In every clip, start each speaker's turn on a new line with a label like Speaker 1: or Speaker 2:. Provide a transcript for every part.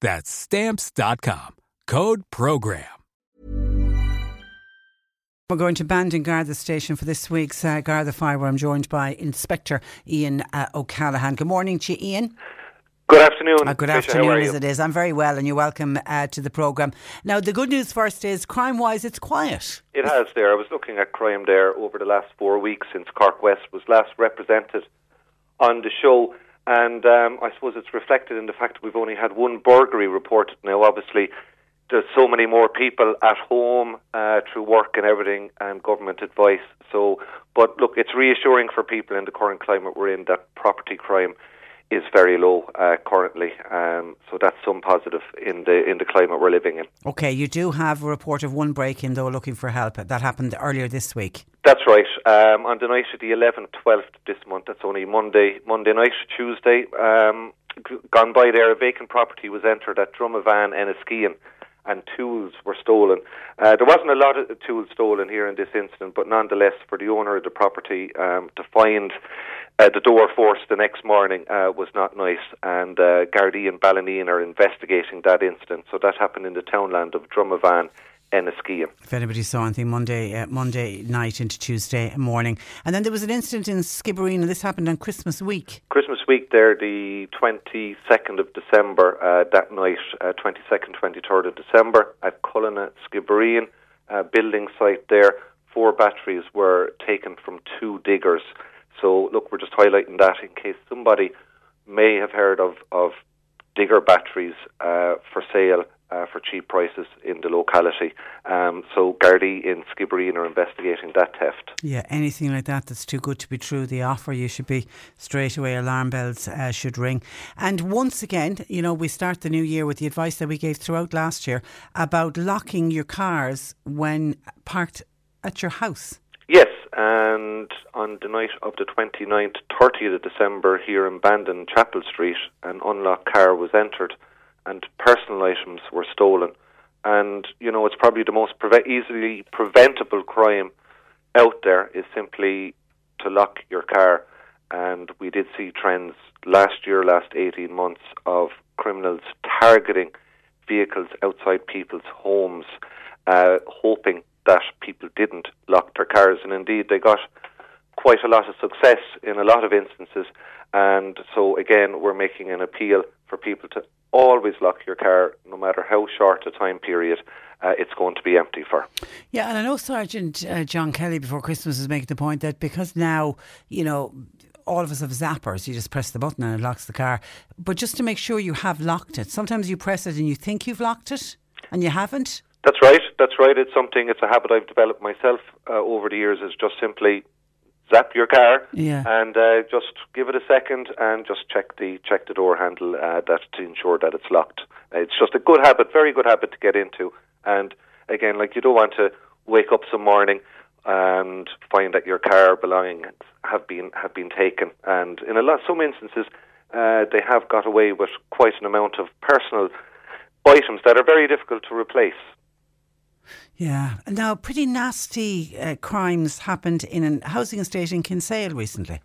Speaker 1: That's Stamps.com. Code PROGRAM.
Speaker 2: We're going to Bandon Garda Station for this week's uh, Garda Fire, where I'm joined by Inspector Ian uh, O'Callaghan. Good morning to you, Ian.
Speaker 3: Good afternoon.
Speaker 2: Uh, good
Speaker 3: Tricia,
Speaker 2: afternoon, as it is. I'm very well, and you're welcome uh, to the programme. Now, the good news first is crime wise, it's quiet.
Speaker 3: It has there. I was looking at crime there over the last four weeks since Cork West was last represented on the show. And um, I suppose it's reflected in the fact that we've only had one burglary reported now. Obviously, there's so many more people at home uh, through work and everything and government advice. So, but look, it's reassuring for people in the current climate we're in that property crime is very low uh, currently. Um, so that's some positive in the in the climate we're living in.
Speaker 2: Okay, you do have a report of one break-in though, looking for help. That happened earlier this week.
Speaker 3: That's right. Um, on the night of the 11th, 12th this month, that's only Monday, Monday night, Tuesday. Um, gone by there, a vacant property was entered at Drumavan, and Enniskeane, and tools were stolen. Uh, there wasn't a lot of tools stolen here in this incident, but nonetheless, for the owner of the property um, to find uh, the door force the next morning uh, was not nice, and uh, Gardaí and Ballineen are investigating that incident. So that happened in the townland of Drumavan, Enniskeane.
Speaker 2: If anybody saw anything Monday, uh, Monday night into Tuesday morning, and then there was an incident in Skibbereen, and this happened on Christmas week.
Speaker 3: Christmas week there, the 22nd of December, uh, that night, uh, 22nd, 23rd of December, at Cullina, Skibbereen, uh, building site there, four batteries were taken from two diggers. So, look, we're just highlighting that in case somebody may have heard of, of digger batteries uh, for sale uh, for cheap prices in the locality. Um, so Gardaí in Skibbereen are investigating that theft.
Speaker 2: Yeah, anything like that that's too good to be true, the offer, you should be straight away, alarm bells uh, should ring. And once again, you know, we start the new year with the advice that we gave throughout last year about locking your cars when parked at your house.
Speaker 3: And on the night of the 29th, 30th of December here in Bandon, Chapel Street, an unlocked car was entered and personal items were stolen. And, you know, it's probably the most easily preventable crime out there is simply to lock your car. And we did see trends last year, last 18 months, of criminals targeting vehicles outside people's homes, uh, hoping that people didn't lock their cars. And indeed, they got quite a lot of success in a lot of instances. And so, again, we're making an appeal for people to always lock your car, no matter how short a time period uh, it's going to be empty for.
Speaker 2: Yeah, and I know Sergeant uh, John Kelly before Christmas was making the point that because now, you know, all of us have zappers. You just press the button and it locks the car. But just to make sure you have locked it, sometimes you press it and you think you've locked it and you haven't.
Speaker 3: That's right. That's right. It's something. It's a habit I've developed myself uh, over the years. Is just simply zap your car
Speaker 2: Yeah.
Speaker 3: and uh, just give it a second and just check the check the door handle uh, that to ensure that it's locked. It's just a good habit, very good habit to get into. And again, like you don't want to wake up some morning and find that your car belongings have been have been taken. And in a lot some instances, uh, they have got away with quite an amount of personal items that are very difficult to replace.
Speaker 2: Yeah. Now, pretty nasty uh, crimes happened in a housing estate in Kinsale recently.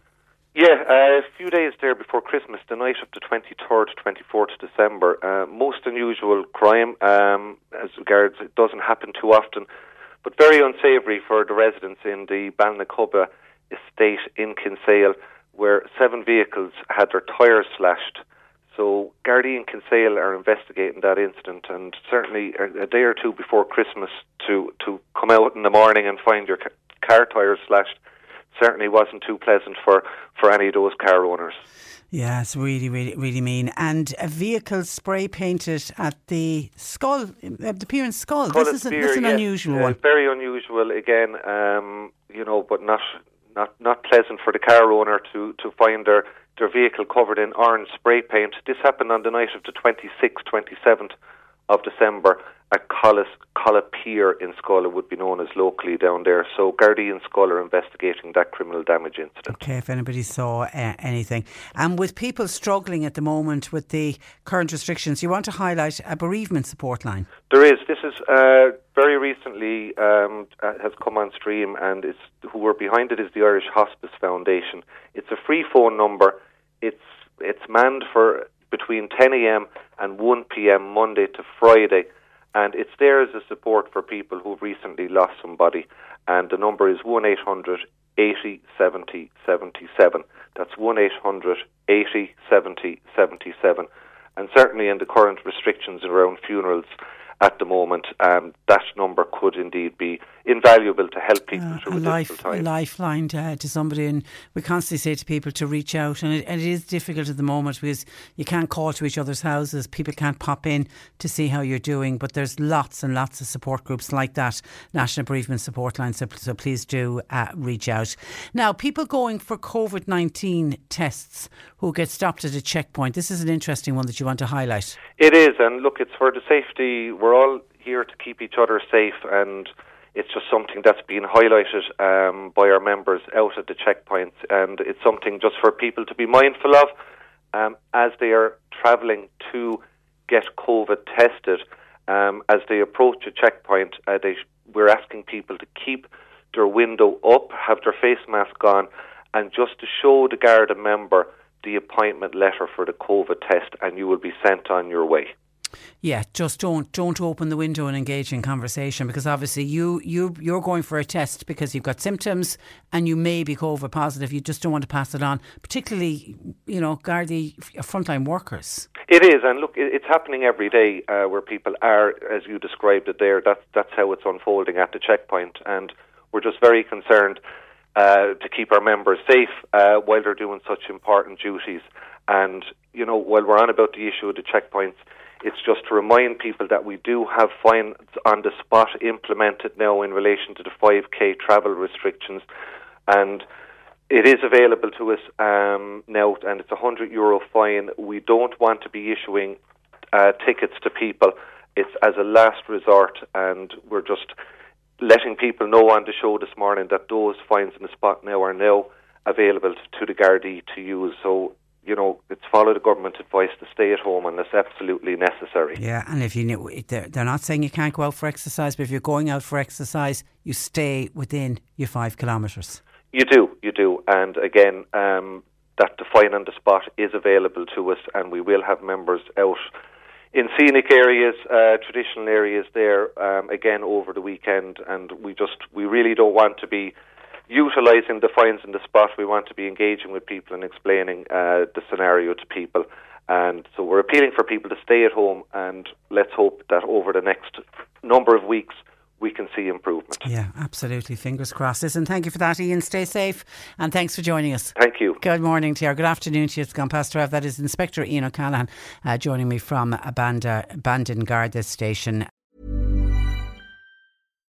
Speaker 3: Yeah, uh, a few days there before Christmas, the night of the 23rd, 24th December. Uh, most unusual crime, um, as regards it doesn't happen too often, but very unsavoury for the residents in the Ballinacubba estate in Kinsale, where seven vehicles had their tyres slashed. So Gardaí and Kinsale are investigating that incident, and certainly a, day or two before Christmas to to come out in the morning and find your car tyres slashed certainly wasn't too pleasant for, for any of those car owners.
Speaker 2: Yeah, it's really, really, really mean. And a vehicle spray painted at the Schull, uh, the Pier in Schull.
Speaker 3: Call
Speaker 2: this is, a,
Speaker 3: spear,
Speaker 2: this is an
Speaker 3: yes.
Speaker 2: unusual one.
Speaker 3: Very unusual again, um, you know, but not not not pleasant for the car owner to, to find their, their vehicle covered in orange spray paint. This happened on the night of the 26th, 27th of December at Collis, Collis Pier in it would be known as locally down there. So Gardaí and are investigating that criminal damage incident.
Speaker 2: Okay, if anybody saw uh, anything. And with people struggling at the moment with the current restrictions, you want to highlight a bereavement support line.
Speaker 3: There is. This is uh, very recently um, uh, has come on stream, and is who are behind it is the Irish Hospice Foundation. It's a free phone number. It's it's manned for between 10 a.m. and 1 p.m. Monday to Friday, and it's there as a support for people who've recently lost somebody. And the number is one 80 70 77. That's one 80 70 77. And certainly in the current restrictions around funerals at the moment, um, that number could indeed be invaluable to help people
Speaker 2: Uh,
Speaker 3: through
Speaker 2: a,
Speaker 3: a,
Speaker 2: life, a lifeline to, to somebody. And we constantly say to people to reach out. And it, and it is difficult at the moment because you can't call to each other's houses. People can't pop in to see how you're doing. But there's lots and lots of support groups like that, National Bereavement Support Line. So, so please do uh, reach out. Now, people going for COVID 19 tests who get stopped at a checkpoint. This is an interesting one that you want to highlight.
Speaker 3: It is, and look, it's for the safety. We're all here to keep each other safe, and it's just something that's been highlighted um, by our members out at the checkpoints, and it's something just for people to be mindful of um, as they are travelling to get COVID tested. Um, as they approach a checkpoint, uh, they, we're asking people to keep their window up, have their face mask on, and just to show the Garda member the appointment letter for the COVID test, and you will be sent on your way.
Speaker 2: Yeah, just don't don't open the window and engage in conversation because obviously you you you're going for a test because you've got symptoms and you may be COVID positive. You just don't want to pass it on, particularly you know Gardaí frontline workers.
Speaker 3: It is, and look, it's happening every day uh, where people are, as you described it there. That's that's how it's unfolding at the checkpoint, and we're just very concerned uh, to keep our members safe uh, while they're doing such important duties. And you know, while we're on about the issue of the checkpoints, it's just to remind people that we do have fines on the spot implemented now in relation to the 5k travel restrictions, and it is available to us um, now, and it's a hundred euro fine. We don't want to be issuing uh, tickets to people. It's as a last resort, and we're just letting people know on the show this morning that those fines in the spot now are now available to the Gardaí to use. So you know, it's follow the government advice to stay at home unless absolutely necessary.
Speaker 2: Yeah, and if you knew, they're, they're not saying you can't go out for exercise, but if you're going out for exercise, you stay within your five kilometres.
Speaker 3: You do, you do, and again, um, that the fine on the spot is available to us, and we will have members out in scenic areas, uh, traditional areas there um, again over the weekend, and we just we really don't want to be utilising the fines in the spot. We want to be engaging with people and explaining uh, the scenario to people. And so we're appealing for people to stay at home, and let's hope that over the next number of weeks we can see improvement.
Speaker 2: Yeah, absolutely. Fingers crossed. Listen, thank you for that, Ian. Stay safe, and thanks for joining us.
Speaker 3: Thank you.
Speaker 2: Good morning to you. Good afternoon to you. It's gone past 12. That is Inspector Ian O'Callaghan uh, joining me from Abanda, Bandon Garda Station.